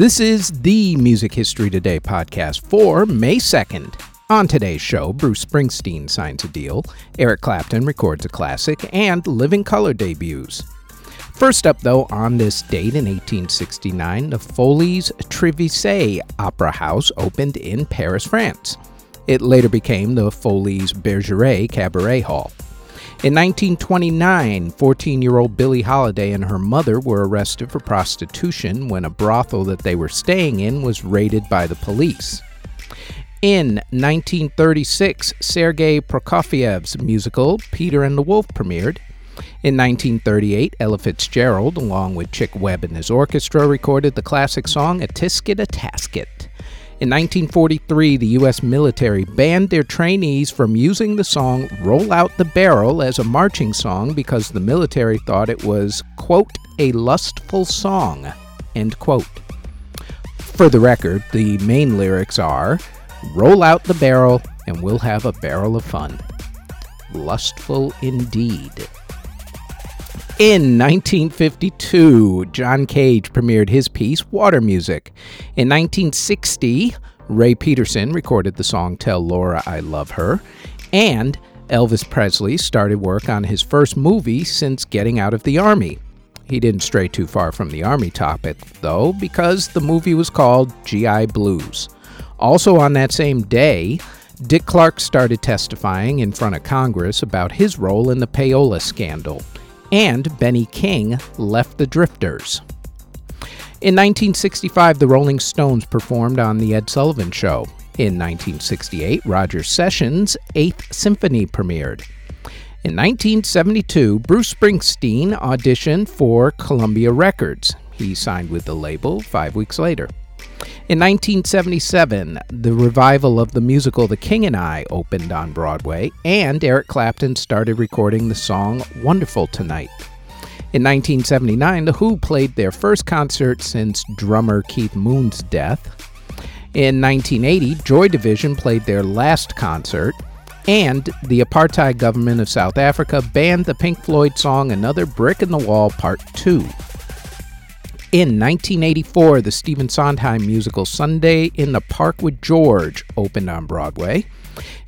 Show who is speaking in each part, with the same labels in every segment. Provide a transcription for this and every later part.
Speaker 1: This is the Music History Today podcast for May 2nd. On today's show, Bruce Springsteen signs a deal, Eric Clapton records a classic, and Living Colour debuts. First up, though, on this date in 1869, the Folies Treviset Opera House opened in Paris, France. It later became the Folies Bergeret Cabaret Hall. In 1929, 14 year old Billie Holiday and her mother were arrested for prostitution when a brothel that they were staying in was raided by the police. In 1936, Sergei Prokofiev's musical Peter and the Wolf premiered. In 1938, Ella Fitzgerald, along with Chick Webb and his orchestra, recorded the classic song A Tisket a Tasket. In 1943, the U.S. military banned their trainees from using the song Roll Out the Barrel as a marching song because the military thought it was, quote, a lustful song, end quote. For the record, the main lyrics are Roll out the barrel and we'll have a barrel of fun. Lustful indeed. In 1952, John Cage premiered his piece, Water Music. In 1960, Ray Peterson recorded the song Tell Laura I Love Her. And Elvis Presley started work on his first movie since getting out of the Army. He didn't stray too far from the Army topic, though, because the movie was called G.I. Blues. Also on that same day, Dick Clark started testifying in front of Congress about his role in the payola scandal and Benny King left the Drifters. In 1965, the Rolling Stones performed on The Ed Sullivan Show. In 1968, Roger Sessions' Eighth Symphony premiered. In 1972, Bruce Springsteen auditioned for Columbia Records. He signed with the label five weeks later. In 1977, the revival of the musical The King and I opened on Broadway, and Eric Clapton started recording the song Wonderful Tonight. In 1979, The Who played their first concert since drummer Keith Moon's death. In 1980, Joy Division played their last concert, and the apartheid government of South Africa banned the Pink Floyd song Another Brick in the Wall Part 2. In 1984, the Stephen Sondheim musical Sunday in the Park with George opened on Broadway.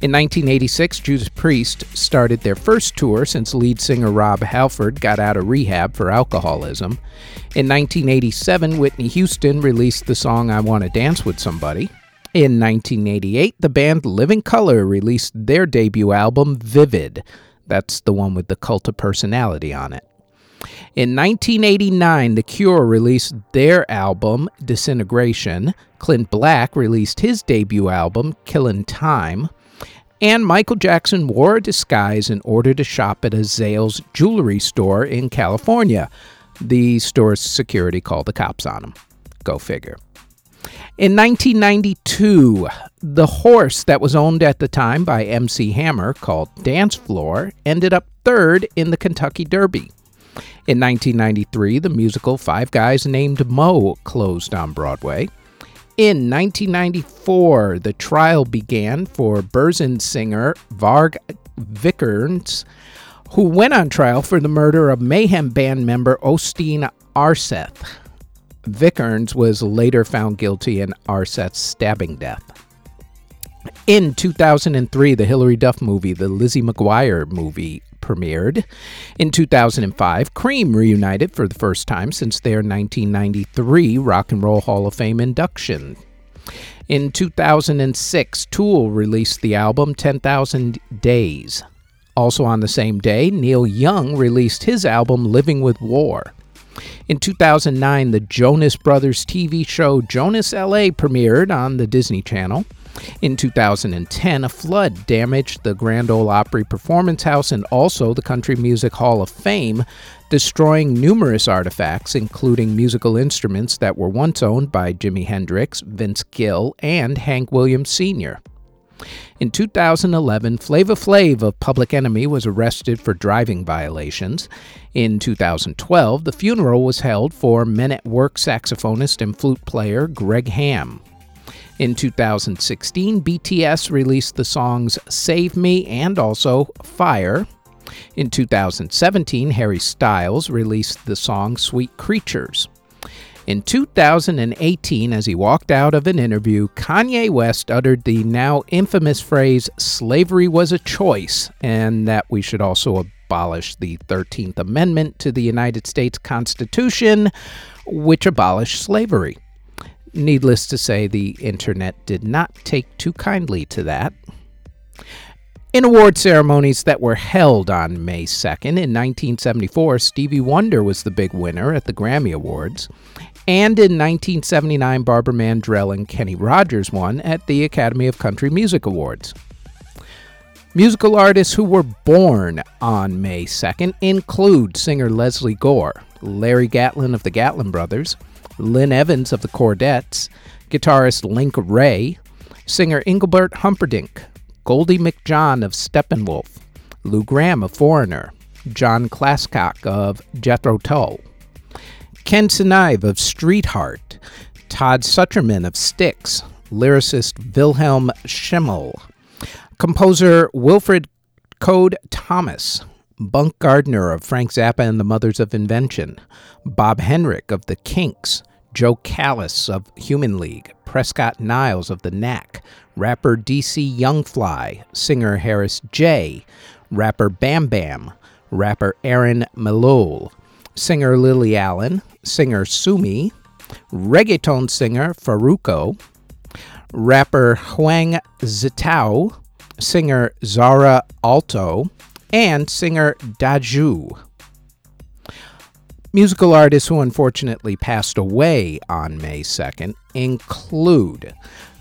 Speaker 1: In 1986, Judas Priest started their first tour since lead singer Rob Halford got out of rehab for alcoholism. In 1987, Whitney Houston released the song I Want to Dance with Somebody. In 1988, the band Living Colour released their debut album, Vivid. That's the one with the cult of personality on it. In 1989, The Cure released their album, Disintegration. Clint Black released his debut album, Killin' Time. And Michael Jackson wore a disguise in order to shop at a Zales jewelry store in California. The store's security called the cops on him. Go figure. In 1992, the horse that was owned at the time by MC Hammer, called Dance Floor, ended up third in the Kentucky Derby. In 1993, the musical Five Guys Named Moe closed on Broadway. In 1994, the trial began for Burzum singer Varg Vikernes, who went on trial for the murder of Mayhem band member Øystein Aarseth. Vikernes was later found guilty in Aarseth's stabbing death. In 2003, the Hilary Duff movie, the Lizzie McGuire movie, premiered. In 2005, Cream reunited for the first time since their 1993 Rock and Roll Hall of Fame induction. In 2006, Tool released the album 10,000 Days. Also on the same day, Neil Young released his album Living with War. In 2009, the Jonas Brothers TV show Jonas LA premiered on the Disney Channel. In 2010, a flood damaged the Grand Ole Opry Performance House and also the Country Music Hall of Fame, destroying numerous artifacts, including musical instruments that were once owned by Jimi Hendrix, Vince Gill, and Hank Williams Sr. In 2011, Flavor Flav of Public Enemy was arrested for driving violations. In 2012, the funeral was held for Men at Work saxophonist and flute player Greg Ham. In 2016, BTS released the songs Save Me and also Fire. In 2017, Harry Styles released the song Sweet Creatures. In 2018, as he walked out of an interview, Kanye West uttered the now infamous phrase, slavery was a choice, and that we should also abolish the 13th Amendment to the United States Constitution, which abolished slavery. Needless to say, the internet did not take too kindly to that. In award ceremonies that were held on May 2nd in 1974, Stevie Wonder was the big winner at the Grammy Awards. And in 1979, Barbara Mandrell and Kenny Rogers won at the Academy of Country Music Awards. Musical artists who were born on May 2nd include singer Lesley Gore, Larry Gatlin of the Gatlin Brothers, Lynn Evans of the Chordettes, guitarist Link Wray, singer Engelbert Humperdinck, Goldie McJohn of Steppenwolf, Lou Gramm of Foreigner, John Glascock of Jethro Tull, Ken Sinnaeve of Streetheart, Todd Sucherman of Styx, lyricist Wilhelm Schimmel, composer Wilfred Code Thomas, Bunk Gardner of Frank Zappa and the Mothers of Invention, Bob Henrit of the Kinks, Joe Callis of Human League, Prescott Niles of the Knack, rapper DC Youngfly, singer Harris J, rapper Bam Bam, rapper Aaron Malol, singer Lily Allen, singer Sumi, reggaeton singer Farruko, rapper Huang Zitao, singer Zara Alto, and singer Daju. Musical artists who unfortunately passed away on May 2nd include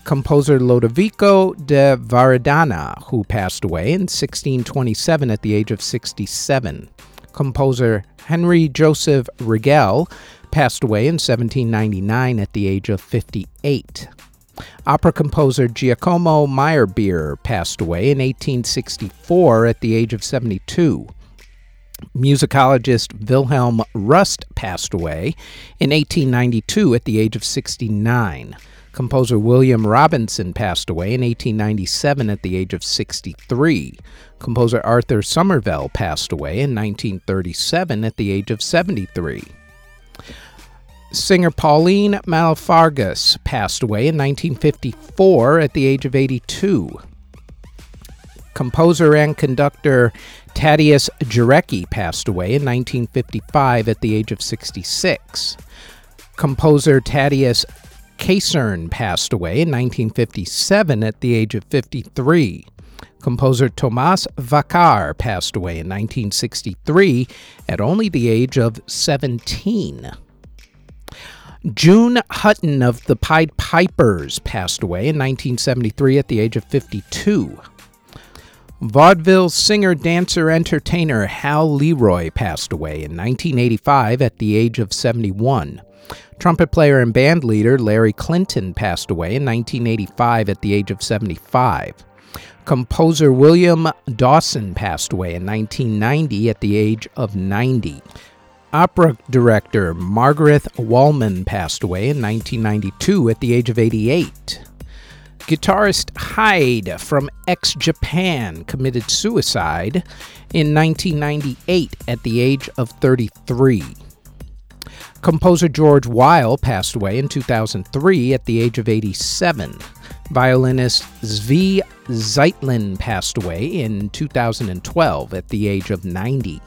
Speaker 1: composer Lodovico de Varadana, who passed away in 1627 at the age of 67. Composer Henry Joseph Rigel passed away in 1799 at the age of 58. Opera composer Giacomo Meyerbeer passed away in 1864 at the age of 72. Musicologist Wilhelm Rust passed away in 1892 at the age of 69. Composer William Robinson passed away in 1897 at the age of 63. Composer Arthur Somervell passed away in 1937 at the age of 73. Singer Pauline Malefargus passed away in 1954 at the age of 82. Composer and conductor Tadeusz Jarecki passed away in 1955 at the age of 66. Composer Thaddeus Kasern passed away in 1957 at the age of 53. Composer Tomas Vakar passed away in 1963 at only the age of 17. June Hutton of the Pied Pipers passed away in 1973 at the age of 52. Vaudeville singer, dancer, entertainer Hal Leroy passed away in 1985 at the age of 71. Trumpet player and band leader Larry Clinton passed away in 1985 at the age of 75. Composer William Dawson passed away in 1990 at the age of 90. Opera director Margaret Wallmann passed away in 1992 at the age of 88. Guitarist hide from X Japan committed suicide in 1998 at the age of 33. Composer George Weil passed away in 2003 at the age of 87. Violinist Zvi Zeitlin passed away in 2012 at the age of 90.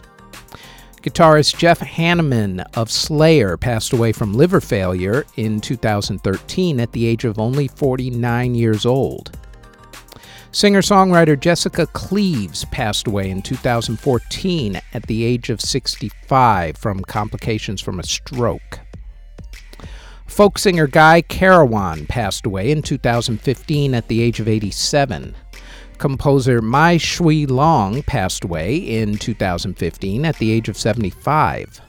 Speaker 1: Guitarist Jeff Hanneman of Slayer passed away from liver failure in 2013 at the age of only 49 years old. Singer songwriter Jessica Cleaves passed away in 2014 at the age of 65 from complications from a stroke. Folk singer Guy Carawan passed away in 2015 at the age of 87. Composer Mai Shui Long passed away in 2015 at the age of 75.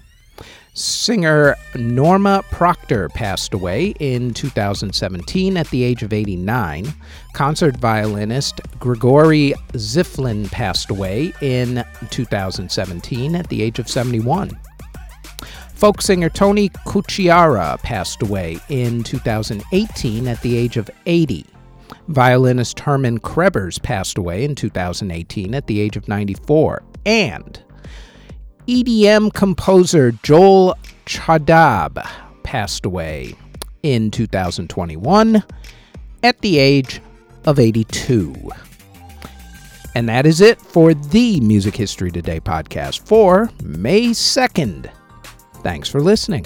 Speaker 1: Singer Norma Proctor passed away in 2017 at the age of 89. Concert violinist Grigory Ziflin passed away in 2017 at the age of 71. Folk singer Tony Cucchiara passed away in 2018 at the age of 80. Violinist Herman Krebbers passed away in 2018 at the age of 94. And EDM composer Joel Chadabe passed away in 2021 at the age of 82. And that is it for the Music History Today podcast for May 2nd. Thanks for listening